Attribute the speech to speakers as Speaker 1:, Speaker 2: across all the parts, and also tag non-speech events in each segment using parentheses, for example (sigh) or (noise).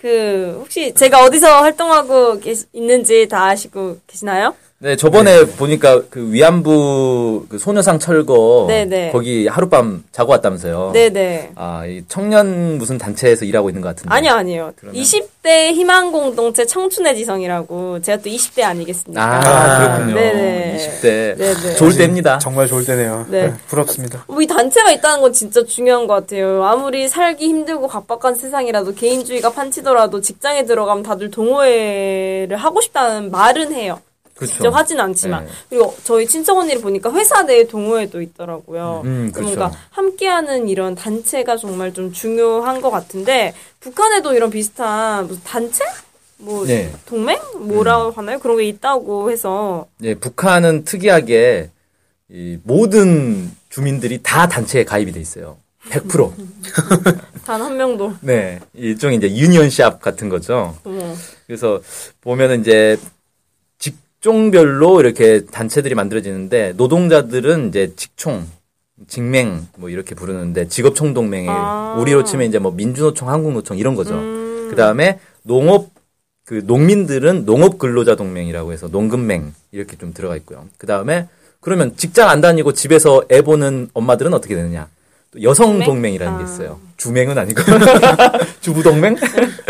Speaker 1: 그 혹시 제가 어디서 활동하고 계시, 있는지 다 아시고 계시나요?
Speaker 2: 네, 저번에 보니까 그 위안부 그 소녀상 철거
Speaker 1: 네네.
Speaker 2: 거기 하룻밤 자고 왔다면서요.
Speaker 1: 네네.
Speaker 2: 아, 이 청년 무슨 단체에서 일하고 있는 것 같은데.
Speaker 1: 아니요, 아니요.
Speaker 2: 그러면?
Speaker 1: 20대 희망 공동체 청춘의 지성이라고 제가 또 20대 아니겠습니까?
Speaker 2: 아, 그렇군요.
Speaker 1: 네네.
Speaker 2: 20대.
Speaker 1: 네네.
Speaker 2: 좋을 때입니다.
Speaker 3: 정말 좋을 때네요.
Speaker 1: 네.
Speaker 3: 부럽습니다.
Speaker 1: 뭐 이 단체가 있다는 건 진짜 중요한 것 같아요. 아무리 살기 힘들고 각박한 세상이라도 개인주의가 판치더라도 직장에 들어가면 다들 동호회를 하고 싶다는 말은 해요.
Speaker 2: 그렇죠.
Speaker 1: 직접 하진 않지만
Speaker 2: 네.
Speaker 1: 그리고 저희 친척 언니를 보니까 회사 내에 동호회도 있더라고요.
Speaker 2: 음, 그렇죠.
Speaker 1: 뭔가 함께하는 이런 단체가 정말 좀 중요한 것 같은데 북한에도 이런 비슷한 무슨 단체, 뭐
Speaker 2: 네.
Speaker 1: 동맹, 뭐라고 하나요? 그런 게 있다고 해서
Speaker 2: 예, 북한은 특이하게 이 모든 주민들이 다 단체에 가입이 돼 있어요. 100%. (laughs)
Speaker 1: 단 한 명도
Speaker 2: 네. 일종의 이제 유니언샵 같은 거죠. 그래서 보면은 이제 직종별로 이렇게 단체들이 만들어지는데 노동자들은 이제 직총, 직맹 뭐 이렇게 부르는데 직업총동맹에
Speaker 1: 아.
Speaker 2: 우리로 치면 이제 뭐 민주노총, 한국노총 이런 거죠.
Speaker 1: 음.
Speaker 2: 그다음에 농업 그 농민들은 농업 근로자 동맹이라고 해서 농근맹 이렇게 좀 들어가 있고요. 그다음에 그러면 직장 안 다니고 집에서 애 보는 엄마들은 어떻게 되느냐? 또 여성
Speaker 1: 동맹?
Speaker 2: 동맹이라는 게
Speaker 1: 아.
Speaker 2: 있어요. 주맹은 아니고 (laughs) 주부 동맹?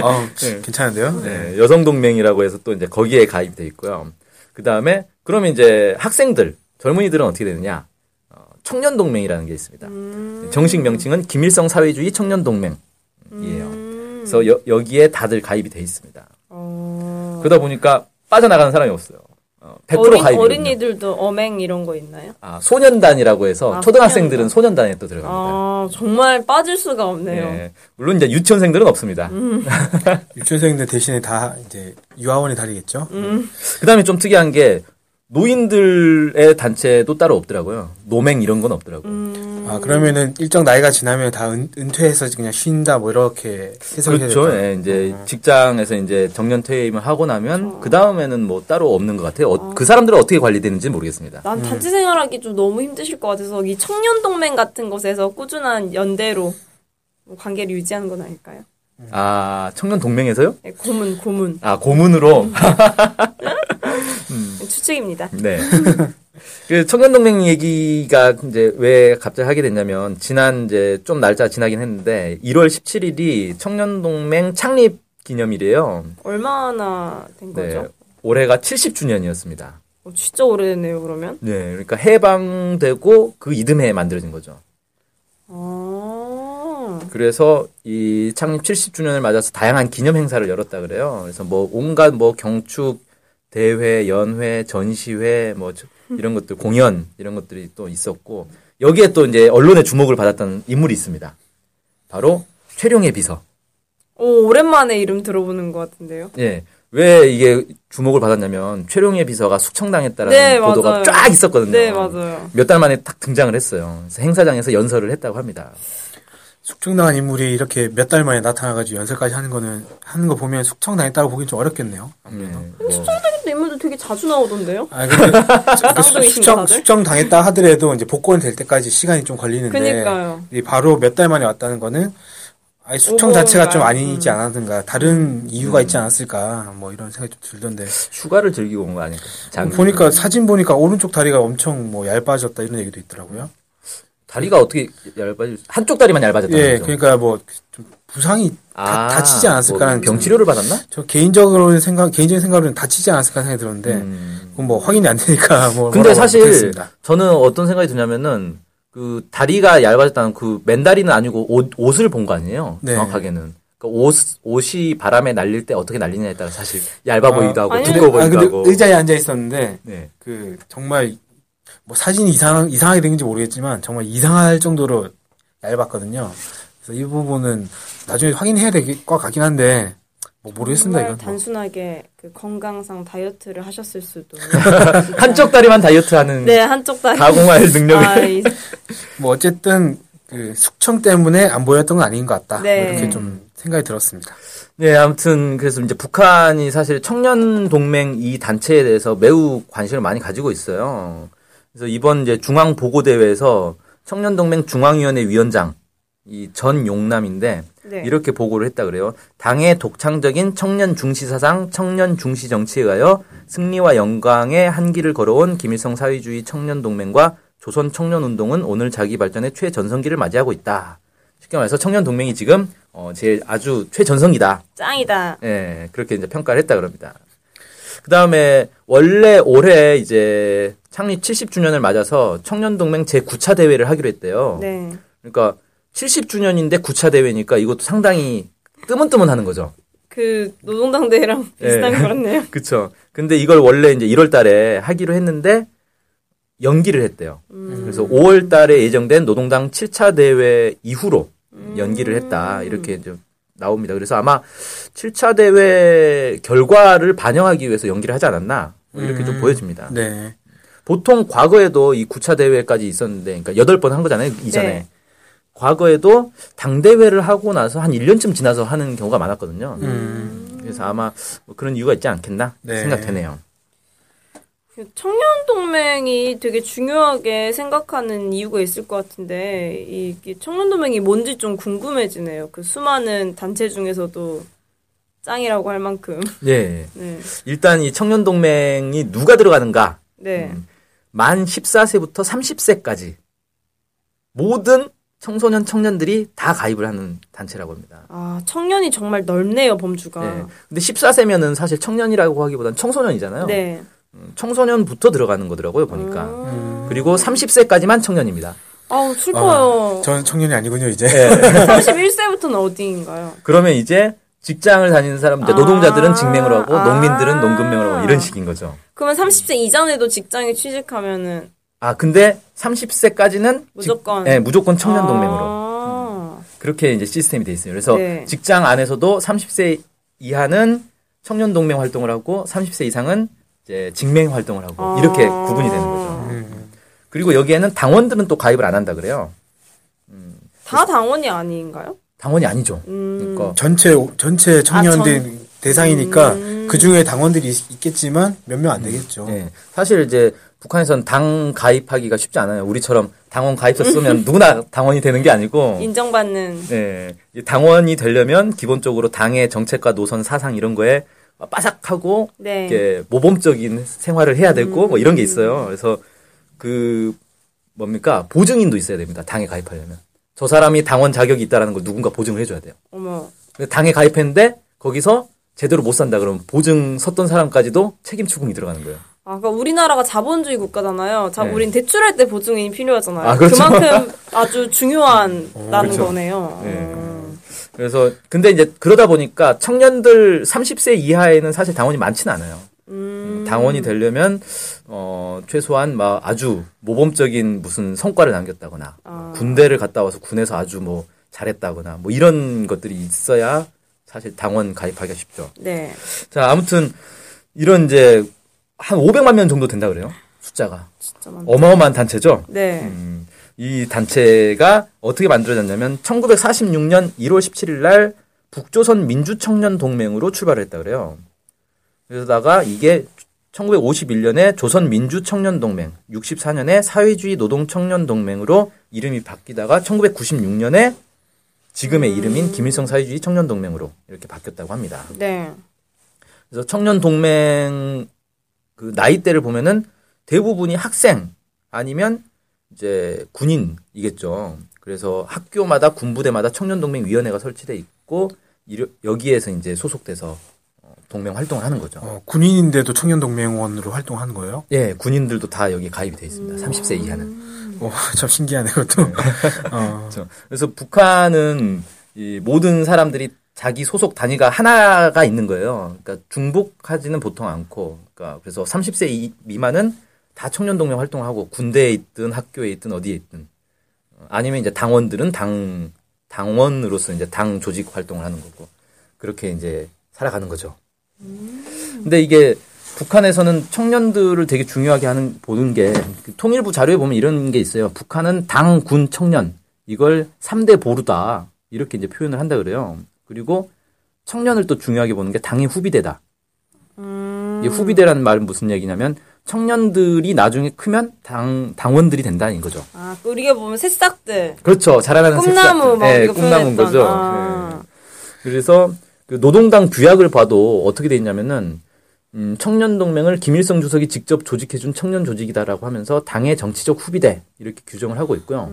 Speaker 3: 아,
Speaker 2: 네.
Speaker 3: 괜찮은데요?
Speaker 2: 네, 여성 동맹이라고 해서 또 이제 거기에 가입이 돼 있고요. 그 다음에, 그러면 이제 학생들, 젊은이들은 어떻게 되느냐? 어, 청년 동맹이라는 게 있습니다.
Speaker 1: 음.
Speaker 2: 정식 명칭은 김일성 사회주의 청년 동맹이에요.
Speaker 1: 음.
Speaker 2: 그래서 여, 여기에 다들 가입이 돼 있습니다.
Speaker 1: 어.
Speaker 2: 그러다 보니까 빠져나가는 사람이 없어요. 어, 100%
Speaker 1: 어린,
Speaker 2: 가입이
Speaker 1: 어린이들도 엄행 이런 거 있나요?
Speaker 2: 아, 소년단이라고 해서
Speaker 1: 아,
Speaker 2: 초등학생들은
Speaker 1: 소년단.
Speaker 2: 소년단에 또 들어갑니다.
Speaker 1: 아 정말 빠질 수가 없네요.
Speaker 2: 네. 물론 이제 유치원생들은 없습니다.
Speaker 1: 음. (laughs)
Speaker 3: 유치원생들 대신에 다 이제 유아원에 다니겠죠?
Speaker 1: 음.
Speaker 2: 그 다음에 좀 특이한 게 노인들의 단체도 따로 없더라고요. 노맹 이런 건 없더라고요.
Speaker 1: 음.
Speaker 3: 아, 그러면은 일정 나이가 지나면 다 은, 은퇴해서 그냥 쉰다 뭐 이렇게 해석이
Speaker 2: 그렇죠. 예, 이제 직장에서 이제 정년 퇴임을 하고 나면 그 다음에는 뭐 따로 없는 것 같아요. 어, 그 사람들은 어떻게 관리되는지 모르겠습니다.
Speaker 1: 난 단체 생활하기 좀 너무 힘드실 것 같아서 이 청년 동맹 같은 곳에서 꾸준한 연대로 뭐 관계를 유지하는 건 아닐까요?
Speaker 2: 아 청년 동맹에서요?
Speaker 1: 네, 고문 고문
Speaker 2: 아 고문으로. (laughs)
Speaker 1: 추측입니다.
Speaker 2: 네. (laughs) 그 청년 동맹 얘기가 이제 왜 갑자기 하게 됐냐면 지난 이제 좀 날짜 지나긴 했는데 1월 17일이 청년 동맹 창립 기념일이에요.
Speaker 1: 얼마나 된
Speaker 2: 네.
Speaker 1: 거죠?
Speaker 2: 올해가 70주년이었습니다.
Speaker 1: 어, 진짜 오래됐네요 그러면.
Speaker 2: 네, 그러니까 해방되고 그 이듬해에 만들어진 거죠.
Speaker 1: 아
Speaker 2: 그래서 이 창립 70주년을 맞아서 다양한 기념 행사를 열었다 그래요. 그래서 뭐 온갖 뭐 경축 대회, 연회, 전시회 뭐 저- 이런 것들 공연 이런 것들이 또 있었고 여기에 또 이제 언론의 주목을 받았던 인물이 있습니다. 바로 최룡의 비서.
Speaker 1: 오 오랜만에 이름 들어보는 것 같은데요.
Speaker 2: 예. 왜 이게 주목을 받았냐면 최룡의 비서가 숙청당했다라는
Speaker 1: 네,
Speaker 2: 보도가
Speaker 1: 맞아요.
Speaker 2: 쫙 있었거든요.
Speaker 1: 네 맞아요.
Speaker 2: 몇 달 만에 딱 등장을 했어요. 그래서 행사장에서 연설을 했다고 합니다.
Speaker 3: 숙청당한 인물이 이렇게 몇 달 만에 나타나가지고 연설까지 하는 거는 하는 거 보면 숙청당했다고 보기는 좀 어렵겠네요. 아무래도.
Speaker 2: 네, 뭐
Speaker 1: 근데 인물도 되게 자주 나오던데요.
Speaker 3: 아, 근데 그 숙청,
Speaker 1: 다들?
Speaker 3: 숙청 당했다 하더라도 이제 복권 될 때까지 시간이 좀 걸리는데
Speaker 1: 그니까요.
Speaker 3: 이 바로 몇 달 만에 왔다는 거는 아예 숙청? 자체가 좀 아니지
Speaker 1: 음.
Speaker 3: 않았는가 다른 이유가 있지 않았을까 뭐 이런 생각이 좀 들던데
Speaker 2: 휴가를 즐기고 온 거 아닐까? 장-
Speaker 3: 보니까 사진 보니까 오른쪽 다리가 엄청 뭐 얇아졌다 이런 얘기도 있더라고요.
Speaker 2: 다리가 어떻게 얇아질 수- 한쪽 다리만 얇아졌다는
Speaker 3: 예,
Speaker 2: 거죠.
Speaker 3: 그러니까 뭐 좀 부상이 다,
Speaker 2: 아,
Speaker 3: 다 치지 않았을까라는
Speaker 2: 뭐 병치료를 받았나?
Speaker 3: 저 개인적으로는 생각 개인적인 생각으로는 다치지 않았을까 생각이 들었는데
Speaker 2: 음.
Speaker 3: 그건 뭐 확인이 안 되니까 (laughs) 뭐
Speaker 2: 근데 사실
Speaker 3: 못하겠습니다.
Speaker 2: 저는 어떤 생각이 드냐면은 그 다리가 얇아졌다는 그 맨다리는 아니고 옷, 옷을 본 거 아니에요.
Speaker 3: 네.
Speaker 2: 정확하게는. 그러니까 옷, 옷이 바람에 날릴 때 어떻게 날리냐에 따라 사실 얇아 보이기도 하고
Speaker 1: 아니,
Speaker 2: 두꺼워
Speaker 3: 아,
Speaker 2: 보이기도
Speaker 3: 근데
Speaker 2: 하고.
Speaker 3: 의자에 앉아 있었는데
Speaker 2: 네.
Speaker 3: 그 정말 뭐 사진이 이상 이상하게 된 건지 모르겠지만 정말 이상할 정도로 얇았거든요. 그래서 이 부분은 나중에 확인해야 될 것 같긴 한데 뭐 모르겠습니다
Speaker 1: 정말
Speaker 3: 이건. 뭐.
Speaker 1: 단순하게 그 건강상 다이어트를 하셨을 수도. (laughs)
Speaker 2: 한쪽 다리만 다이어트하는
Speaker 1: 네, 한쪽 다리.
Speaker 2: 가공할 능력을
Speaker 1: 아, 이- (laughs)
Speaker 3: 뭐 어쨌든 그 숙청 때문에 안 보였던 건 아닌 것 같다.
Speaker 1: 네.
Speaker 3: 뭐 이렇게 좀 생각이 들었습니다.
Speaker 2: 네, 아무튼 그래서 이제 북한이 사실 청년 동맹 이 단체에 대해서 매우 관심을 많이 가지고 있어요. 그래서 이번 이제 중앙 보고 대회에서 청년 동맹 중앙위원회 위원장 이 전 용남인데
Speaker 1: 네.
Speaker 2: 이렇게 보고를 했다 그래요. 당의 독창적인 청년 중시 사상, 청년 중시 정치에 가여 승리와 영광의 한 길을 걸어온 김일성 사회주의 청년 동맹과 조선 청년 운동은 오늘 자기 발전의 최전성기를 맞이하고 있다. 쉽게 말해서 청년 동맹이 지금 어, 제일 아주 최전성기다.
Speaker 1: 짱이다.
Speaker 2: 예, 그렇게 이제 평가를 했다 그럽니다. 그 다음에 원래 올해 이제 창립 70주년을 맞아서 청년동맹 제9차 대회를 하기로 했대요.
Speaker 1: 네.
Speaker 2: 그러니까 70주년인데 9차 대회니까 이것도 상당히 뜨문뜨문 하는 거죠.
Speaker 1: 그 노동당 대회랑 비슷한
Speaker 2: 네.
Speaker 1: 거 같네요. (laughs)
Speaker 2: 그쵸. 근데 이걸 원래 이제 1월 달에 하기로 했는데 연기를 했대요. 그래서 5월 달에 예정된 노동당 7차 대회 이후로 연기를 했다. 이렇게 이제 나옵니다. 그래서 아마 7차 대회 결과를 반영하기 위해서 연기를 하지 않았나. 뭐 이렇게 좀
Speaker 3: 음.
Speaker 2: 보여집니다.
Speaker 3: 네.
Speaker 2: 보통 과거에도 이 9차 대회까지 있었는데, 그러니까 8번 한 거잖아요. 이전에.
Speaker 1: 네.
Speaker 2: 과거에도 당 대회를 하고 나서 한 1년쯤 지나서 하는 경우가 많았거든요.
Speaker 3: 음.
Speaker 2: 그래서 아마 뭐 그런 이유가 있지 않겠나
Speaker 3: 네.
Speaker 2: 생각되네요.
Speaker 1: 그 청년 동맹이 되게 중요하게 생각하는 이유가 있을 것 같은데 이 청년 동맹이 뭔지 좀 궁금해지네요. 그 수많은 단체 중에서도 짱이라고 할 만큼.
Speaker 2: 예. (laughs)
Speaker 1: 네.
Speaker 2: 일단 이 청년 동맹이 누가 들어가는가?
Speaker 1: 네.
Speaker 2: 음. 만 14세부터 30세까지 모든 청소년 청년들이 다 가입을 하는 단체라고 합니다.
Speaker 1: 아, 청년이 정말 넓네요, 범주가.
Speaker 2: 예. 근데 14세면은 사실 청년이라고 하기보단 청소년이잖아요.
Speaker 1: 네.
Speaker 2: 음, 청소년부터 들어가는 거더라고요, 보니까.
Speaker 1: 음.
Speaker 2: 그리고 30세까지만 청년입니다.
Speaker 1: 아우, 슬퍼요.
Speaker 3: 저는 청년이 아니군요 이제. (laughs)
Speaker 2: 예.
Speaker 1: 31세부터는 어디인가요?
Speaker 2: 그러면 이제 직장을 다니는 사람,
Speaker 1: 아.
Speaker 2: 노동자들은 직맹을 하고
Speaker 1: 아.
Speaker 2: 농민들은 농금맹을 하고 이런 식인 거죠.
Speaker 1: 그러면 30세 이전에도 직장에 취직하면은
Speaker 2: 아, 근데 30세까지는
Speaker 1: 무조건.
Speaker 2: 네, 무조건 청년 동맹으로.
Speaker 1: 아.
Speaker 2: 그렇게 이제 시스템이 돼 있어요. 그래서
Speaker 1: 네.
Speaker 2: 직장 안에서도 30세 이하는 청년 동맹 활동을 하고 30세 이상은 이제 직맹 활동을 하고
Speaker 1: 아.
Speaker 2: 이렇게 구분이 되는 거죠.
Speaker 3: 음.
Speaker 2: 그리고 여기에는 당원들은 또 가입을 안 한다 그래요.
Speaker 1: 다 당원이 아닌가요?
Speaker 2: 당원이 아니죠.
Speaker 1: 음.
Speaker 2: 그러니까
Speaker 3: 전체 전체 청년들
Speaker 1: 아,
Speaker 3: 대상이니까
Speaker 1: 음.
Speaker 3: 그 중에 당원들이 있, 있겠지만 몇 명 안 되겠죠.
Speaker 2: 네. 사실 이제 북한에선 당 가입하기가 쉽지 않아요. 우리처럼 당원 가입서 쓰면 (laughs) 누구나 당원이 되는 게 아니고
Speaker 1: 인정받는.
Speaker 2: 네. 이 당원이 되려면 기본적으로 당의 정책과 노선 사상 이런 거에 빠삭하고
Speaker 1: 네.
Speaker 2: 이렇게 모범적인 생활을 해야 되고 뭐 이런 게 있어요. 그래서 그 뭡니까 보증인도 있어야 됩니다. 당에 가입하려면 저 사람이 당원 자격이 있다라는 걸 누군가 보증을 해줘야 돼요.
Speaker 1: 어머.
Speaker 2: 당에 가입했는데 거기서 제대로 못 산다 그러면 보증 섰던 사람까지도 책임 추궁이 들어가는 거예요.
Speaker 1: 아, 그러니까 우리나라가 자본주의 국가잖아요. 자,
Speaker 2: 네.
Speaker 1: 우린 대출할 때 보증인이 필요하잖아요.
Speaker 2: 아, 그렇죠.
Speaker 1: 만큼 아주 중요한 (laughs) 라는
Speaker 2: 그렇죠.
Speaker 1: 거네요.
Speaker 2: 네.
Speaker 1: 음.
Speaker 2: 그래서 근데 이제 그러다 보니까 청년들 30세 이하에는 사실 당원이 많지는 않아요.
Speaker 1: 음.
Speaker 2: 당원이 되려면 어 최소한 막 아주 모범적인 무슨 성과를 남겼다거나
Speaker 1: 아.
Speaker 2: 군대를 갔다 와서 군에서 아주 뭐 잘했다거나 뭐 이런 것들이 있어야 사실 당원 가입하기가 쉽죠.
Speaker 1: 네.
Speaker 2: 자 아무튼 이런 이제 한 500만 명 정도 된다 그래요 숫자가. 어마어마한 단체죠.
Speaker 1: 네.
Speaker 2: 음, 이 단체가 어떻게 만들어졌냐면 1946년 1월 17일 날 북조선 민주청년 동맹으로 출발을 했다 그래요. 그러다가 이게 1951년에 조선 민주청년 동맹, 64년에 사회주의 노동 청년 동맹으로 이름이 바뀌다가 1996년에 지금의 이름인 김일성 사회주의 청년 동맹으로 이렇게 바뀌었다고 합니다.
Speaker 1: 네.
Speaker 2: 그래서 청년 동맹 그 나이대를 보면은 대부분이 학생 아니면 이제 군인이겠죠. 그래서 학교마다 군부대마다 청년 동맹 위원회가 설치돼 있고 여기에서 이제 소속돼서 어, 동맹 활동을 하는 거죠.
Speaker 3: 어, 군인인데도 청년동맹원으로 활동하는 거예요?
Speaker 2: 예, 군인들도 다 여기 가입이 돼 있습니다. 30세 이하는.
Speaker 3: 오, (laughs) 참 신기하네 그것도. (laughs) 어, (laughs)
Speaker 2: 그렇죠. 그래서 북한은 이 모든 사람들이 자기 소속 단위가 하나가 있는 거예요. 그러니까 중복하지는 보통 않고, 그러니까 그래서 30세 이- 미만은 다 청년동맹 활동하고 군대에 있든 학교에 있든 어디에 있든 어, 아니면 이제 당원들은 당 당원으로서 이제 당 조직 활동을 하는 거고 그렇게 이제 살아가는 거죠. 근데 이게 북한에서는 청년들을 되게 중요하게 하는 보는 게그 통일부 자료에 보면 이런 게 있어요. 북한은 당, 군, 청년 이걸 3대 보루다 이렇게 이제 표현을 한다 그래요. 그리고 청년을 또 중요하게 보는 게 당의 후비대다.
Speaker 1: 음.
Speaker 2: 이 후비대라는 말은 무슨 얘기냐면 청년들이 나중에 크면 당 당원들이 된다는 거죠.
Speaker 1: 아, 그 우리가 보면 새싹들.
Speaker 2: 그렇죠. 자라나는
Speaker 1: 꿈나무
Speaker 2: 색상.
Speaker 1: 막
Speaker 2: 예, 꿈나무인. 거죠.
Speaker 1: 아.
Speaker 2: 예. 그래서 그 노동당 규약을 봐도 어떻게 돼 있냐면은 음, 청년 동맹을 김일성 주석이 직접 조직해준 청년 조직이다라고 하면서 당의 정치적 후비대 이렇게 규정을 하고 있고요.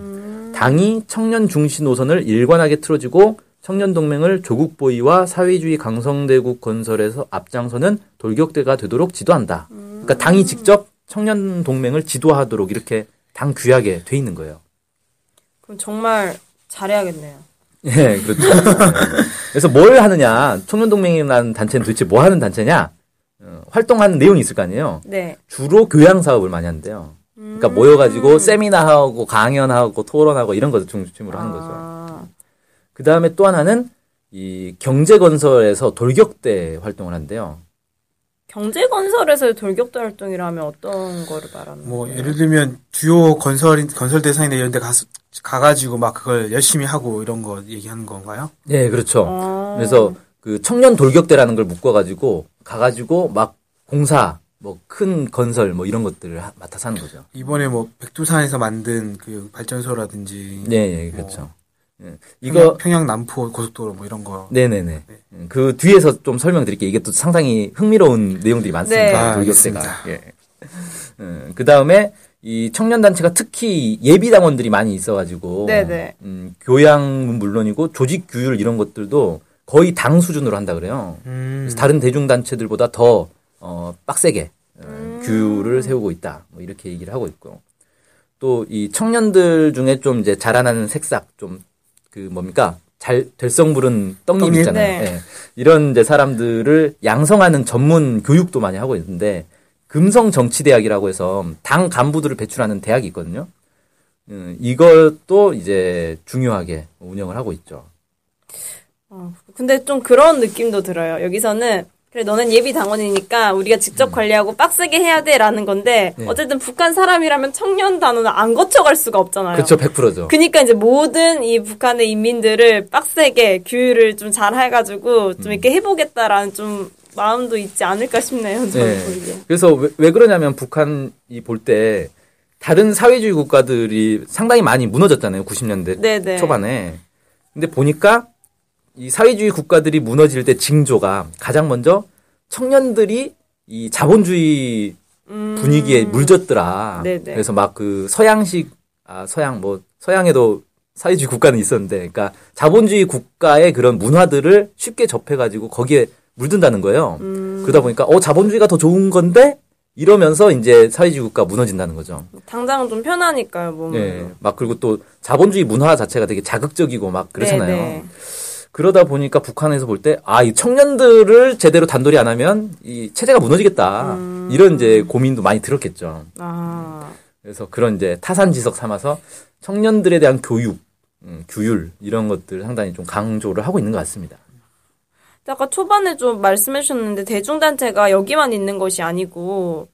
Speaker 2: 당이 청년 중시 노선을 일관하게 틀어지고 청년 동맹을 조국 보위와 사회주의 강성대국 건설에서 앞장서는 돌격대가 되도록 지도한다. 그러니까 당이 직접 청년 동맹을 지도하도록 이렇게 당 규약에 돼 있는 거예요.
Speaker 1: 그럼 정말 잘해야겠네요. (laughs)
Speaker 2: 예, 그렇죠. 네. 그래서 뭘 하느냐, 청년동맹이라는 단체는 도대체 뭐 하는 단체냐, 어, 활동하는 내용이 있을 거 아니에요.
Speaker 1: 네.
Speaker 2: 주로 교양 사업을 많이 한대요. 그러니까 모여가지고 세미나하고 강연하고 토론하고 이런 것을 중심으로 하는 거죠.
Speaker 1: 아,
Speaker 2: 그 다음에 또 하나는 이 경제건설에서 돌격대 활동을 한대요.
Speaker 1: 경제 건설에서의 돌격도 활동이라면 어떤 거를 말하는
Speaker 3: 뭐
Speaker 1: 거예요?
Speaker 3: 예를 들면 주요 건설 건설 대상이나 이런 데 가, 가가지고 막 그걸 열심히 하고 이런 거 얘기하는 건가요?
Speaker 2: 네, 그렇죠.
Speaker 1: 아.
Speaker 2: 그래서 그 청년 돌격대라는 걸 묶어가지고 가가지고 막 공사, 뭐 큰 건설 뭐 이런 것들을 하- 맡아서 하는 거죠.
Speaker 3: 이번에 뭐 백두산에서 만든 그 발전소라든지
Speaker 2: 네, 예, 그렇죠. 예.
Speaker 3: 이거
Speaker 2: 이거
Speaker 3: 평양 남포 고속도로 뭐 이런 거
Speaker 2: 네네네. 음, 그 뒤에서 좀 설명드릴게요. 이게 또 상당히 흥미로운 내용들이
Speaker 1: 네.
Speaker 2: 많습니다.
Speaker 3: 아,
Speaker 2: 돌격대가.
Speaker 3: 알겠습니다.
Speaker 2: 예. 그 다음에 이 청년 단체가 특히 예비 당원들이 많이 있어가지고
Speaker 1: 네네.
Speaker 2: 음, 교양은 물론이고 조직 규율 이런 것들도 거의 당 수준으로 한다 그래요.
Speaker 3: 음.
Speaker 2: 그래서 다른 대중 단체들보다 더 어, 빡세게 어,
Speaker 1: 음.
Speaker 2: 규율을 세우고 있다. 뭐 이렇게 얘기를 하고 있고 또 이 청년들 중에 좀 이제 자라나는 색삭 좀 그 뭡니까 잘 될성 부른
Speaker 3: 떡잎?
Speaker 2: 있잖아요.
Speaker 1: 네.
Speaker 2: 예. 이런 이제 사람들을 양성하는 전문 교육도 많이 하고 있는데 금성 정치대학이라고 해서 당 간부들을 배출하는 대학이 있거든요. 음, 이것도 이제 중요하게 운영을 하고 있죠.
Speaker 1: 어, 근데 좀 그런 느낌도 들어요. 여기서는 그래 너는 예비 당원이니까 우리가 직접 관리하고 빡세게 해야 돼라는 건데
Speaker 2: 음. 네.
Speaker 1: 어쨌든 북한 사람이라면 청년 단원은 안 거쳐갈 수가 없잖아요.
Speaker 2: 그렇죠, 100%죠.
Speaker 1: 그니까 이제 모든 이 북한의 인민들을 빡세게 규율을 좀 잘 해가지고
Speaker 2: 음.
Speaker 1: 좀 이렇게 해보겠다라는 좀 마음도 있지 않을까 싶네요. 저는
Speaker 2: 네.
Speaker 1: 보기에.
Speaker 2: 그래서 왜, 왜 그러냐면 북한이 볼 때 다른 사회주의 국가들이 상당히 많이 무너졌잖아요. 90년대
Speaker 1: 네네.
Speaker 2: 초반에. 근데 보니까 이 사회주의 국가들이 무너질 때 징조가 가장 먼저 청년들이 이 자본주의 분위기에 물졌더라.
Speaker 1: 음. 네네.
Speaker 2: 그래서 막 그 서양식 아 서양 뭐 서양에도 사회주의 국가는 있었는데, 그러니까 자본주의 국가의 그런 문화들을 쉽게 접해가지고 거기에 물든다는 거예요.
Speaker 1: 음.
Speaker 2: 그러다 보니까 어 자본주의가 더 좋은 건데 이러면서 이제 사회주의 국가 무너진다는 거죠.
Speaker 1: 당장은 좀 편하니까요, 몸은.
Speaker 2: 예. 막 그리고 또 자본주의 문화 자체가 되게 자극적이고 막 그렇잖아요.
Speaker 1: 네네.
Speaker 2: 그러다 보니까 북한에서 볼 때, 아, 이 청년들을 제대로 단돌이 안 하면 이 체제가 무너지겠다.
Speaker 1: 음.
Speaker 2: 이런 이제 고민도 많이 들었겠죠.
Speaker 1: 아,
Speaker 2: 그래서 그런 이제 타산지석 삼아서 청년들에 대한 교육, 음, 규율, 이런 것들 상당히 좀 강조를 하고 있는 것 같습니다.
Speaker 1: 아까 초반에 좀 말씀해 주셨는데 대중단체가 여기만 있는 것이 아니고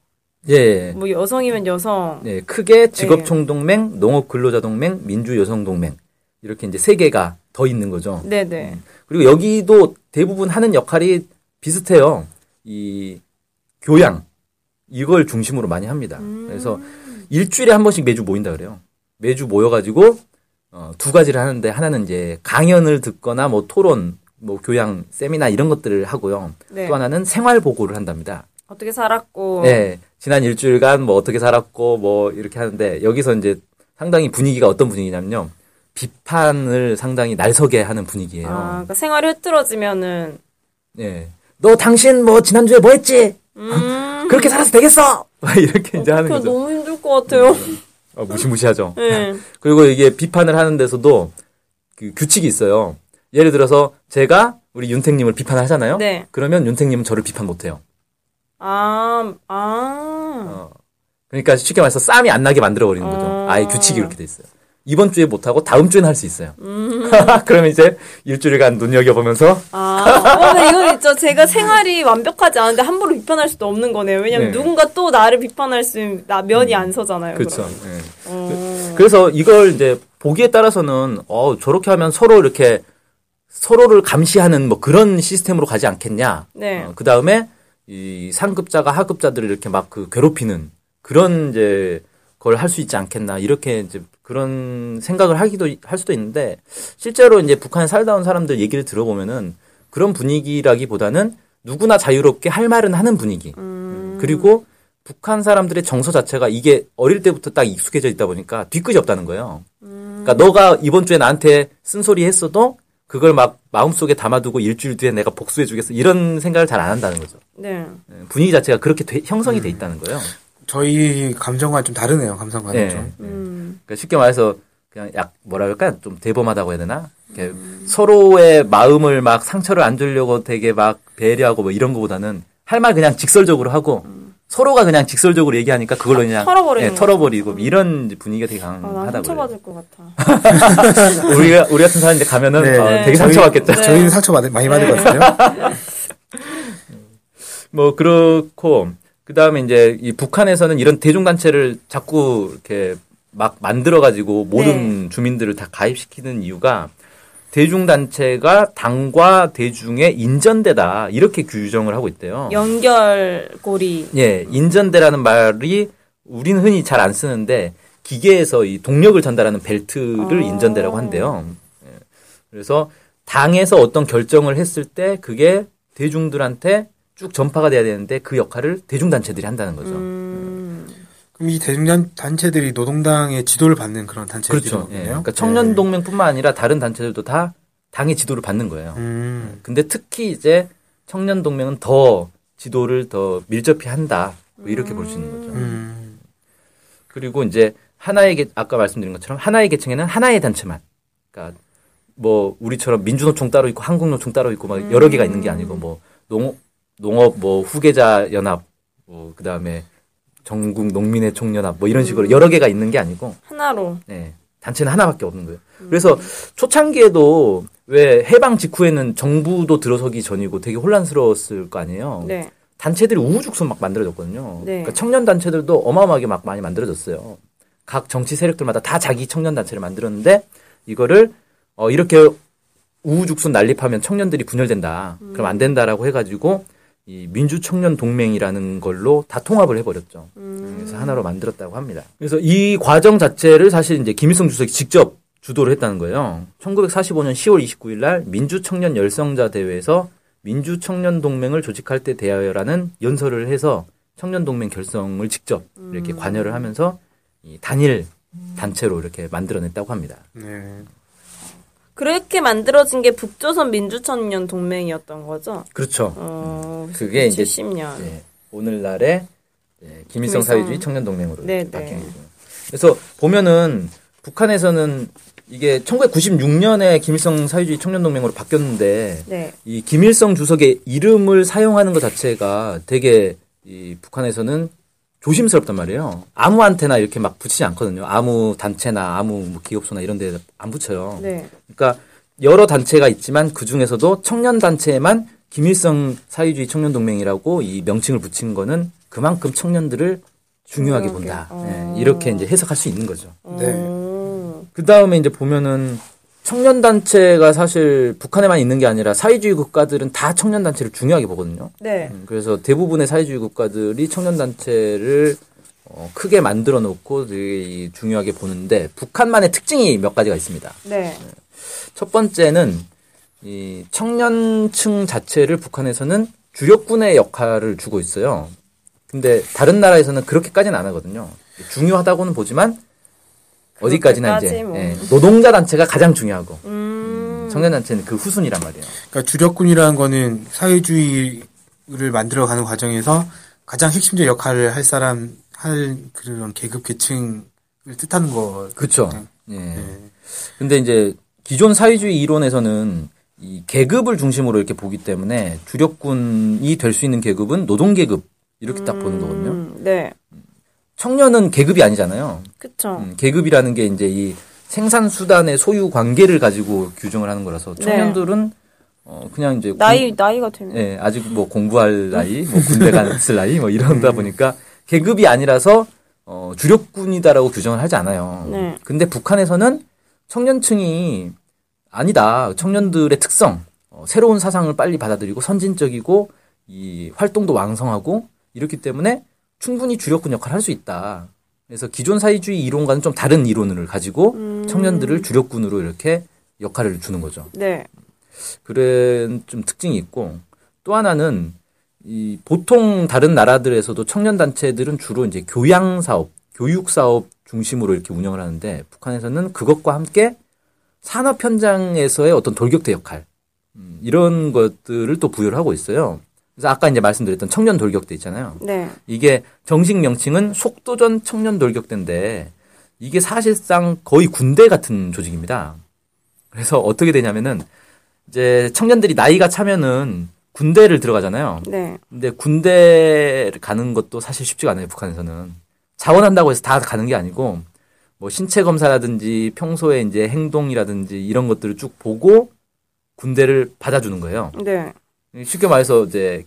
Speaker 2: 예.
Speaker 1: 뭐 여성이면 여성,
Speaker 2: 네, 크게 직업총동맹, 농업근로자동맹, 민주여성동맹. 이렇게 이제 세 개가 더 있는 거죠.
Speaker 1: 네네.
Speaker 2: 그리고 여기도 대부분 하는 역할이 비슷해요. 이 교양 이걸 중심으로 많이 합니다. 그래서 일주일에 한 번씩 매주 모인다 그래요. 매주 모여가지고 어, 두 가지를 하는데 하나는 이제 강연을 듣거나 뭐 토론, 뭐 교양 세미나 이런 것들을 하고요.
Speaker 1: 네.
Speaker 2: 또 하나는 생활 보고를 한답니다.
Speaker 1: 어떻게 살았고.
Speaker 2: 네, 지난 일주일간 뭐 어떻게 살았고 뭐 이렇게 하는데 여기서 이제 상당히 분위기가 어떤 분위기냐면요. 비판을 상당히 날서게 하는 분위기예요.
Speaker 1: 아, 그러니까 생활이 흐트러지면은
Speaker 2: 예. 너 당신 뭐 지난주에 뭐 했지?
Speaker 1: 음,
Speaker 2: 그렇게 살아서 되겠어! 막 이렇게 이제 하는 거죠.
Speaker 1: 너무 힘들 것 같아요.
Speaker 2: 어, 무시무시하죠.
Speaker 1: 네. (laughs)
Speaker 2: 그리고 이게 비판을 하는 데서도 그 규칙이 있어요. 예를 들어서 제가 우리 윤택님을 비판하잖아요.
Speaker 1: 네.
Speaker 2: 그러면 윤택님은 저를 비판 못해요.
Speaker 1: 아, 아.
Speaker 2: 어. 그러니까 쉽게 말해서 싸움이 안 나게 만들어 버리는 거죠.
Speaker 1: 어.
Speaker 2: 아예 규칙이 그렇게 돼 있어요. 이번 주에 못하고 다음 주에는 할수 있어요.
Speaker 1: 음. (laughs)
Speaker 2: 그러면 이제 일주일간 눈여겨보면서
Speaker 1: 아, 어, 근데 이건 진짜 제가 생활이 완벽하지 않은데 함부로 비판할 수도 없는 거네요. 왜냐면
Speaker 2: 네.
Speaker 1: 누군가 또 나를 비판할 수, 나 면이 안 서잖아요.
Speaker 2: 그렇죠. 예.
Speaker 1: 어.
Speaker 2: 그래서 이걸 이제 보기에 따라서는 어 저렇게 하면 서로 이렇게 서로를 감시하는 뭐 그런 시스템으로 가지 않겠냐.
Speaker 1: 네.
Speaker 2: 그 다음에 이 상급자가 하급자들을 이렇게 막 그 괴롭히는 그런 이제 걸 할 수 있지 않겠나 이렇게 이제 그런 생각을 하기도 할 수도 있는데 실제로 이제 북한에 살다 온 사람들 얘기를 들어보면은 그런 분위기라기보다는 누구나 자유롭게 할 말은 하는 분위기.
Speaker 1: 음.
Speaker 2: 그리고 북한 사람들의 정서 자체가 이게 어릴 때부터 딱 익숙해져 있다 보니까 뒤끝이 없다는 거예요. 그러니까 너가 이번 주에 나한테 쓴소리 했어도 그걸 막 마음속에 담아두고 일주일 뒤에 내가 복수해 주겠어 이런 생각을 잘 안 한다는 거죠.
Speaker 1: 네.
Speaker 2: 예, 분위기 자체가 그렇게 돼- 형성이 돼 있다는 거예요.
Speaker 3: 저희 감정과 좀 다르네요. 감성과는
Speaker 2: 예.
Speaker 3: 좀.
Speaker 1: 음.
Speaker 2: 그러니까 쉽게 말해서 그냥 약 뭐라 그럴까 좀 대범하다고 해야 되나? 이렇게 서로의 마음을 막 상처를 안 주려고 되게 막 배려하고 뭐 이런 거보다는 할 말 그냥 직설적으로 하고 서로가 그냥 직설적으로 얘기하니까 그걸로 그냥
Speaker 1: 털어버리는
Speaker 2: 예, 털어버리고 이런 이제 분위기가 되게
Speaker 1: 아, 나
Speaker 2: 강하다고 그래요.
Speaker 1: 상처받을 것 같아. (laughs)
Speaker 2: 우리가 우리 같은 사람 이제 가면은
Speaker 3: 네.
Speaker 2: 어,
Speaker 1: 네.
Speaker 2: 되게 상처받겠죠.
Speaker 1: 네.
Speaker 3: 저희 는 상처 받, 많이 받을 것 같아요. (laughs)
Speaker 2: 뭐 그렇고 그 다음에 이제 이 북한에서는 이런 대중 단체를 자꾸 이렇게 막 만들어 가지고 모든 주민들을 다 가입시키는 이유가 대중 단체가 당과 대중의 인전대다 이렇게 규정을 하고 있대요.
Speaker 1: 연결고리.
Speaker 2: 예, 인전대라는 말이 우리는 흔히 잘 안 쓰는데 기계에서 이 동력을 전달하는 벨트를
Speaker 1: 어.
Speaker 2: 인전대라고 한대요. 예. 그래서 당에서 어떤 결정을 했을 때 그게 대중들한테 쭉 전파가 돼야 되는데 그 역할을 대중단체들이 한다는 거죠.
Speaker 1: 음.
Speaker 3: 그럼 이 대중 단체들이 노동당의 지도를 받는 그런 단체들이거든요.
Speaker 2: 그렇죠. 예. 그러니까 청년 동맹뿐만 아니라 다른 단체들도 다 당의 지도를 받는 거예요.
Speaker 3: 음.
Speaker 2: 근데 특히 이제 청년 동맹은 더 지도를 더 밀접히 한다. 뭐 이렇게 볼 수 있는 거죠.
Speaker 3: 음.
Speaker 2: 그리고 이제 하나의 계, 아까 말씀드린 것처럼 하나의 계층에는 하나의 단체만. 그러니까 뭐 우리처럼 민주노총 따로 있고 한국노총 따로 있고 막 여러 개가 있는 게 아니고 뭐 농업 농업 뭐 후계자 연합 뭐 그다음에 전국 농민의 총연합 뭐 이런 식으로 여러 개가 있는 게 아니고
Speaker 1: 하나로.
Speaker 2: 네, 단체는 하나밖에 없는 거예요. 그래서 초창기에도 왜 해방 직후에는 정부도 들어서기 전이고 되게 혼란스러웠을 거 아니에요.
Speaker 1: 네.
Speaker 2: 단체들이 우후죽순 막 만들어졌거든요.
Speaker 1: 네.
Speaker 2: 그러니까 청년 단체들도 어마어마하게 막 많이 만들어졌어요. 각 정치 세력들마다 다 자기 청년 단체를 만들었는데 이거를 어 이렇게 우후죽순 난립하면 청년들이 분열된다. 그럼 안 된다라고 해가지고 이 민주청년 동맹이라는 걸로 다 통합을 해버렸죠. 그래서 하나로 만들었다고 합니다. 그래서 이 과정 자체를 사실 이제 김일성 주석이 직접 주도를 했다는 거예요. 1945년 10월 29일 날 민주청년 열성자 대회에서 민주청년 동맹을 조직할 때 대하여라는 연설을 해서 청년 동맹 결성을 직접 이렇게 관여를 하면서 이 단일 단체로 이렇게 만들어냈다고 합니다.
Speaker 3: 네.
Speaker 1: 그렇게 만들어진 게 북조선 민주청년 동맹이었던 거죠.
Speaker 2: 그렇죠.
Speaker 1: 어,
Speaker 2: 그게 이제
Speaker 1: 70년.
Speaker 2: 예, 오늘날의 예, 김일성
Speaker 1: 김일성.
Speaker 2: 사회주의 청년 동맹으로
Speaker 1: 네,
Speaker 2: 바뀐
Speaker 1: 네.
Speaker 2: 거죠. 그래서 보면은 북한에서는 이게 1996년에 김일성 사회주의 청년 동맹으로 바뀌었는데
Speaker 1: 네.
Speaker 2: 이 김일성 주석의 이름을 사용하는 것 자체가 되게 이 북한에서는 조심스럽단 말이에요. 아무한테나 이렇게 막 붙이지 않거든요. 아무 단체나 아무 뭐 기업소나 이런 데 안 붙여요.
Speaker 1: 네.
Speaker 2: 그러니까 여러 단체가 있지만 그 중에서도 청년 단체에만 김일성 사회주의 청년 동맹이라고 이 명칭을 붙인 거는 그만큼 청년들을 중요하게. 본다.
Speaker 1: 어.
Speaker 2: 예, 이렇게 이제 해석할 수 있는 거죠.
Speaker 3: 네.
Speaker 1: 어,
Speaker 2: 그 다음에 이제 보면은 청년 단체가 사실 북한에만 있는 게 아니라 사회주의 국가들은 다 청년 단체를 중요하게 보거든요.
Speaker 1: 네.
Speaker 2: 음, 그래서 대부분의 사회주의 국가들이 청년 단체를 어, 크게 만들어 놓고 되게 이 중요하게 보는데 북한만의 특징이 몇 가지가 있습니다.
Speaker 1: 네.
Speaker 2: 첫 번째는 이 청년층 자체를 북한에서는 주력군의 역할을 주고 있어요. 근데 다른 나라에서는 그렇게까지는 안 하거든요. 중요하다고는 보지만 어디까지나 이제
Speaker 1: 뭐.
Speaker 2: 예, 노동자 단체가 가장 중요하고
Speaker 1: 음.
Speaker 2: 청년 단체는 그 후순이란 말이에요.
Speaker 3: 그러니까 주력군이라는 거는 사회주의를 만들어가는 과정에서 가장 핵심적 역할을 할 사람, 할 그런 계급 계층을 뜻하는 거.
Speaker 2: 그렇죠. 예.
Speaker 3: 네.
Speaker 2: 근데 이제 기존 사회주의 이론에서는 이 계급을 중심으로 이렇게 보기 때문에 주력군이 될 수 있는 계급은 노동 계급 이렇게 딱 보는 거거든요.
Speaker 1: 음, 네.
Speaker 2: 청년은 계급이 아니잖아요.
Speaker 1: 그쵸.
Speaker 2: 음, 계급이라는 게 이제 이 생산 수단의 소유 관계를 가지고 규정을 하는 거라서
Speaker 1: 네.
Speaker 2: 청년들은 어 그냥 이제
Speaker 1: 나이 나이가 되면
Speaker 2: 예, 아직 뭐 공부할 나이, 뭐 군대 갔을 (laughs) 나이, 뭐 이런다 보니까 계급이 아니라서 어, 주력군이다라고 규정을 하지 않아요.
Speaker 1: 네.
Speaker 2: 근데 북한에서는 청년층이 아니다. 청년들의 특성, 어, 새로운 사상을 빨리 받아들이고 선진적이고 이 활동도 왕성하고 이렇기 때문에 충분히 주력군 역할을 할 수 있다. 그래서 기존 사회주의 이론과는 좀 다른 이론을 가지고 청년들을 주력군으로 이렇게 역할을 주는 거죠.
Speaker 1: 네.
Speaker 2: 그런 좀 특징이 있고 또 하나는 이 보통 다른 나라들에서도 청년 단체들은 주로 이제 교양 사업, 교육 사업 중심으로 이렇게 운영을 하는데 북한에서는 그것과 함께 산업 현장에서의 어떤 돌격대 역할 음, 이런 것들을 또 부여를 하고 있어요. 그래서 아까 이제 말씀드렸던 청년 돌격대 있잖아요.
Speaker 1: 네.
Speaker 2: 이게 정식 명칭은 속도전 청년 돌격대인데 이게 사실상 거의 군대 같은 조직입니다. 그래서 어떻게 되냐면은 이제 청년들이 나이가 차면은 군대를 들어가잖아요.
Speaker 1: 네.
Speaker 2: 근데 군대를 가는 것도 사실 쉽지가 않아요, 북한에서는. 자원한다고 해서 다 가는 게 아니고 뭐 신체 검사라든지 평소에 이제 행동이라든지 이런 것들을 쭉 보고 군대를 받아주는 거예요.
Speaker 1: 네.
Speaker 2: 쉽게 말해서 이제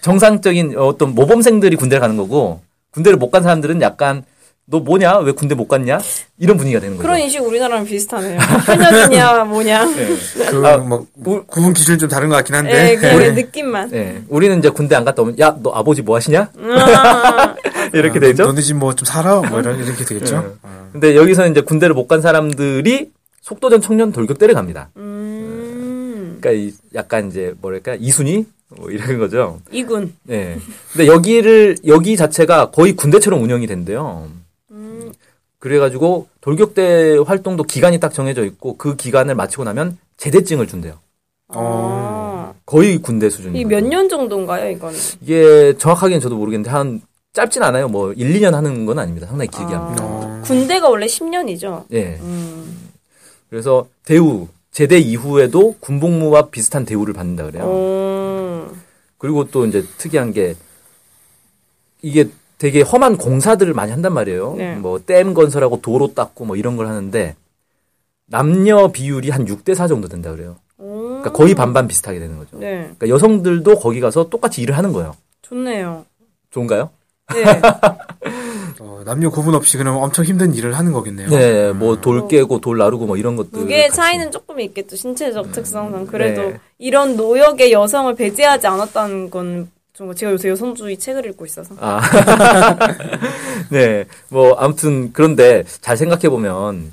Speaker 2: 정상적인 어떤 모범생들이 군대를 가는 거고 군대를 못 간 사람들은 약간 너 뭐냐 왜 군대 못 갔냐 이런 분위기가 되는 거죠.
Speaker 1: 그런 인식 우리나라랑 비슷하네요. 현역이냐 (laughs) 뭐냐.
Speaker 2: 네.
Speaker 3: 그,
Speaker 2: 아,
Speaker 3: 뭐,
Speaker 2: 우-
Speaker 3: 구분 기준이 좀 다른 것 같긴 한데.
Speaker 1: 네, 그냥 느낌만.
Speaker 2: 네. 우리는 이제 군대 안 갔다 오면 야 너 아버지 뭐 하시냐
Speaker 1: 아, (laughs)
Speaker 2: 이렇게
Speaker 3: 아,
Speaker 2: 되죠.
Speaker 3: 너네 집 뭐 좀 살아? 뭐 이런, 이렇게 되겠죠.
Speaker 2: 네.
Speaker 3: 어.
Speaker 2: 근데 여기서 이제 군대를 못 간 사람들이 속도전 청년 돌격대를 갑니다.
Speaker 1: 음.
Speaker 2: 그러니까 이 약간 이제 뭐랄까 이순위 뭐 이런 거죠.
Speaker 1: 이군.
Speaker 2: 네. 근데 여기를 여기 자체가 거의 군대처럼 운영이 된대요.
Speaker 1: 음.
Speaker 2: 그래가지고 돌격대 활동도 기간이 딱 정해져 있고 그 기간을 마치고 나면 제대증을 준대요.
Speaker 1: 아.
Speaker 2: 거의 군대 수준이에요.
Speaker 1: 이몇 년 정도인가요, 이거는?
Speaker 2: 이게 정확하게는 저도 모르겠는데 한 짧진 않아요. 뭐 1, 2년 하는 건 아닙니다. 상당히 길게
Speaker 1: 아.
Speaker 2: 합니다.
Speaker 3: 어.
Speaker 1: 군대가 원래 10년이죠.
Speaker 2: 예.
Speaker 1: 음.
Speaker 2: 그래서 대우 제대 이후에도 군복무와 비슷한 대우를 받는다 그래요.
Speaker 1: 어.
Speaker 2: 그리고 또 이제 특이한 게 이게 되게 험한 공사들을 많이 한단 말이에요.
Speaker 1: 네.
Speaker 2: 뭐댐 건설하고 도로 닦고 뭐 이런 걸 하는데 남녀 비율이 한 6대 4 정도 된다 그래요.
Speaker 1: 오.
Speaker 2: 그러니까 거의 반반 비슷하게 되는 거죠.
Speaker 1: 네.
Speaker 2: 그러니까 여성들도 거기 가서 똑같이 일을 하는 거예요.
Speaker 1: 좋네요.
Speaker 2: 좋은가요?
Speaker 1: 네. (laughs)
Speaker 3: 어, 남녀 구분 없이 그럼 엄청 힘든 일을 하는 거겠네요.
Speaker 2: 네, 뭐돌 깨고 돌 나르고 뭐 이런 것들.
Speaker 1: 무게의 차이는 조금 있겠죠. 신체적 특성상. 그래도
Speaker 2: 네.
Speaker 1: 이런 노역의 여성을 배제하지 않았다는 건 좀 제가 요새 여성주의 책을 읽고 있어서.
Speaker 2: 아. (laughs) 네. 뭐, 아무튼, 그런데 잘 생각해 보면,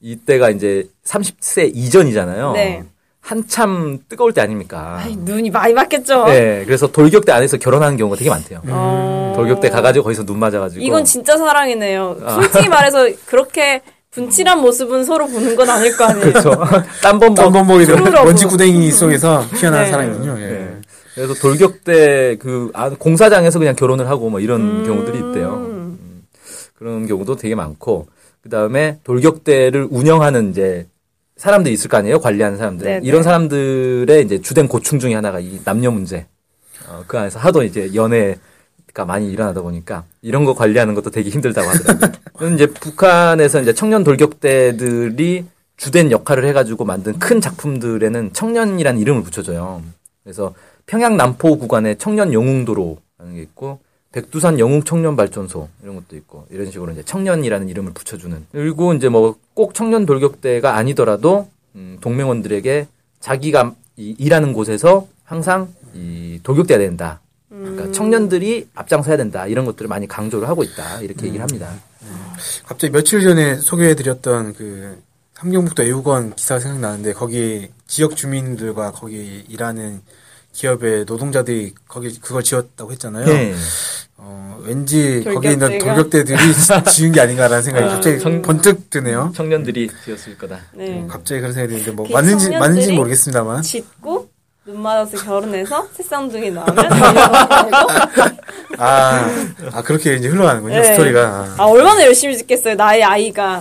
Speaker 2: 이때가 이제 30세 이전이잖아요.
Speaker 1: 네.
Speaker 2: 한참 뜨거울 때 아닙니까?
Speaker 1: 아이, 눈이 많이 맞겠죠.
Speaker 2: 네. 그래서 돌격대 안에서 결혼하는 경우가 되게 많대요.
Speaker 1: 어.
Speaker 2: 돌격대 가가지고 거기서 눈 맞아가지고.
Speaker 1: 이건 진짜 사랑이네요.
Speaker 2: 아.
Speaker 1: 솔직히 말해서 그렇게 분칠한 모습은 서로 보는 건 아닐 거 아니에요.
Speaker 2: 그렇죠. (laughs) 딴범벅.
Speaker 3: 땀범벅이. 먼지 구덩이 속에서 피어난
Speaker 1: 네.
Speaker 3: 사람이군요. 예.
Speaker 2: 네. 그래서 돌격대 그 아, 공사장에서 그냥 결혼을 하고 뭐 이런
Speaker 1: 음.
Speaker 2: 경우들이 있대요. 음, 그런 경우도 되게 많고 그 다음에 돌격대를 운영하는 이제 사람들이 있을 거 아니에요 관리하는 사람들
Speaker 1: 네, 네.
Speaker 2: 이런 사람들의 이제 주된 고충 중에 하나가 이 남녀 문제 어, 그 안에서 하도 이제 연애가 많이 일어나다 보니까 이런 거 관리하는 것도 되게 힘들다고 하더라고요. (laughs) 그건 이제 북한에서 이제 청년 돌격대들이 주된 역할을 해가지고 만든 큰 작품들에는 청년이라는 이름을 붙여줘요. 그래서 평양 남포 구간에 청년 영웅도로라는 게 있고 백두산 영웅 청년 발전소 이런 것도 있고 이런 식으로 이제 청년이라는 이름을 붙여주는. 그리고 이제 뭐 꼭 청년 돌격대가 아니더라도 음, 동맹원들에게 자기가 이, 일하는 곳에서 항상 이 돌격대야 된다. 그러니까 청년들이 앞장서야 된다. 이런 것들을 많이 강조를 하고 있다. 이렇게 얘기를 합니다.
Speaker 3: 갑자기 며칠 전에 소개해드렸던 그 함경북도 애우건 기사가 생각나는데 거기 지역 주민들과 거기 일하는 기업의 노동자들이 거기 그걸 지었다고 했잖아요.
Speaker 2: 네.
Speaker 3: 어, 왠지 거기 있는
Speaker 1: 돌격대가?
Speaker 3: 돌격대들이 (laughs) 지은 게 아닌가라는 생각이
Speaker 1: 아,
Speaker 3: 갑자기
Speaker 2: 청-
Speaker 3: 번뜩 드네요.
Speaker 2: 청년들이 지었을 거다.
Speaker 1: 네.
Speaker 3: 갑자기 그런 생각이 드는데
Speaker 1: 뭐그
Speaker 3: 맞는지 맞는지 모르겠습니다만.
Speaker 1: 짓고 눈 맞아서 결혼해서 새쌍둥이 나오면 돌려보내고
Speaker 3: 아, 아 그렇게 이제 흘러가는군요
Speaker 1: 네.
Speaker 3: 스토리가.
Speaker 1: 아 얼마나 열심히 짓겠어요 나의 아이가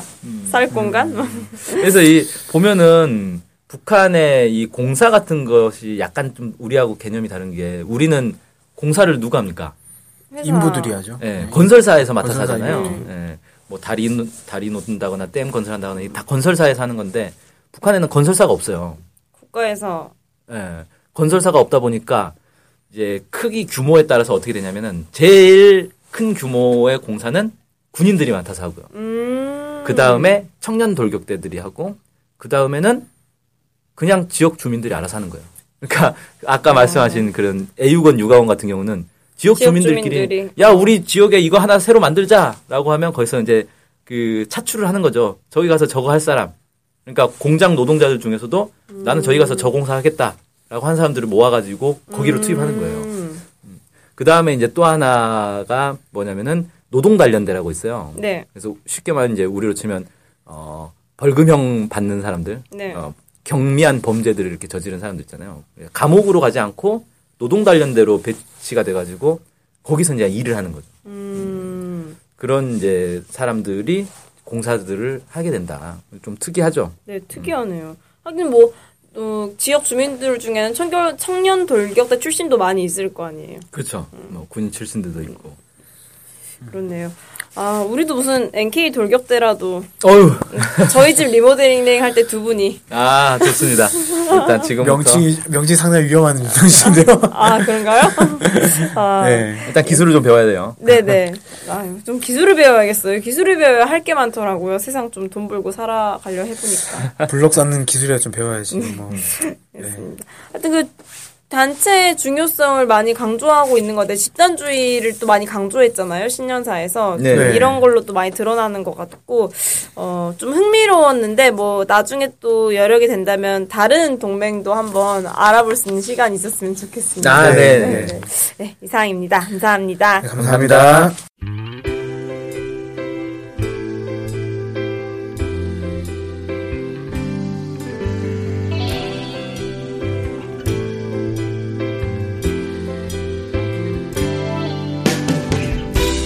Speaker 1: 살 공간
Speaker 2: 그래서 이 보면은 북한의 이 공사 같은 것이 약간 좀 우리하고 개념이 다른 게 우리는 공사를 누가 합니까?
Speaker 3: 인부들이 하죠.
Speaker 2: 예, 건설사에서 맡아서
Speaker 3: 건설사
Speaker 2: 하잖아요.
Speaker 3: 일이죠.
Speaker 2: 예. 뭐 다리 놓- 다리 놓는다거나 댐 건설한다거나 이게 다 건설사에서 하는 건데 북한에는 건설사가 없어요.
Speaker 1: 국가에서
Speaker 2: 예. 건설사가 없다 보니까 이제 크기 규모에 따라서 어떻게 되냐면은 제일 큰 규모의 공사는 군인들이 많다서 하고요.
Speaker 1: 음.
Speaker 2: 그 다음에 청년 돌격대들이 하고 그 다음에는 그냥 지역 주민들이 알아서 하는 거예요. 그러니까 아까 말씀하신 그런 애육원 육아원 같은 경우는 지역,
Speaker 1: 지역
Speaker 2: 주민들끼리
Speaker 1: 주민들이.
Speaker 2: 야 우리 지역에 이거 하나 새로 만들자라고 하면 거기서 이제 그 차출을 하는 거죠. 저기 가서 저거 할 사람. 그러니까 공장 노동자들 중에서도 나는 저기 가서 저 공사 하겠다라고 한 사람들을 모아가지고 거기로 투입하는 거예요.
Speaker 1: 음.
Speaker 2: 그 다음에 이제 또 하나가 뭐냐면은 노동 단련대라고 있어요.
Speaker 1: 네.
Speaker 2: 그래서 쉽게 말하면 이제 우리로 치면 어 벌금형 받는 사람들,
Speaker 1: 네.
Speaker 2: 어, 경미한 범죄들을 이렇게 저지른 사람들 있잖아요. 감옥으로 가지 않고 노동 단련대로 배치가 돼가지고 거기서 이제 일을 하는 거죠.
Speaker 1: 음.
Speaker 2: 그런 이제 사람들이 공사들을 하게 된다. 좀 특이하죠.
Speaker 1: 네, 특이하네요. 하긴 뭐 어, 지역 주민들 중에는 청년, 청년 돌격대 출신도 많이 있을 거 아니에요.
Speaker 2: 그렇죠. 뭐 군인 출신들도 있고.
Speaker 1: 그렇네요. 아, 우리도 무슨 NK 돌격대라도
Speaker 2: 어유. (laughs)
Speaker 1: 저희 집 리모델링 할 때 두 분이
Speaker 2: 아 좋습니다. 일단 지금부터
Speaker 3: 명칭이 명칭 상당히 위험한 명칭인데요.
Speaker 1: 아 그런가요? (laughs) 아,
Speaker 3: 네.
Speaker 2: 일단 기술을 좀 배워야 돼요.
Speaker 1: 네네. 아, 좀 기술을 배워야겠어요. 기술을 배워야 할 게 많더라고요. 세상 좀 돈 벌고 살아가려 해보니까. (laughs)
Speaker 3: 블럭 쌓는 기술이라 좀 배워야지. 뭐.
Speaker 1: 알겠습니다. 하여튼 그 단체의 중요성을 많이 강조하고 있는 건데 집단주의를 또 많이 강조했잖아요 신년사에서
Speaker 2: 네.
Speaker 3: 네.
Speaker 1: 이런 걸로 또 많이 드러나는 것 같고 어, 좀 흥미로웠는데 뭐 나중에 또 여력이 된다면 다른 동맹도 한번 알아볼 수 있는 시간이 있었으면 좋겠습니다.
Speaker 2: 아, 네,
Speaker 3: 네.
Speaker 2: 네.
Speaker 1: 네, 이상입니다. 감사합니다.
Speaker 3: 네, 감사합니다.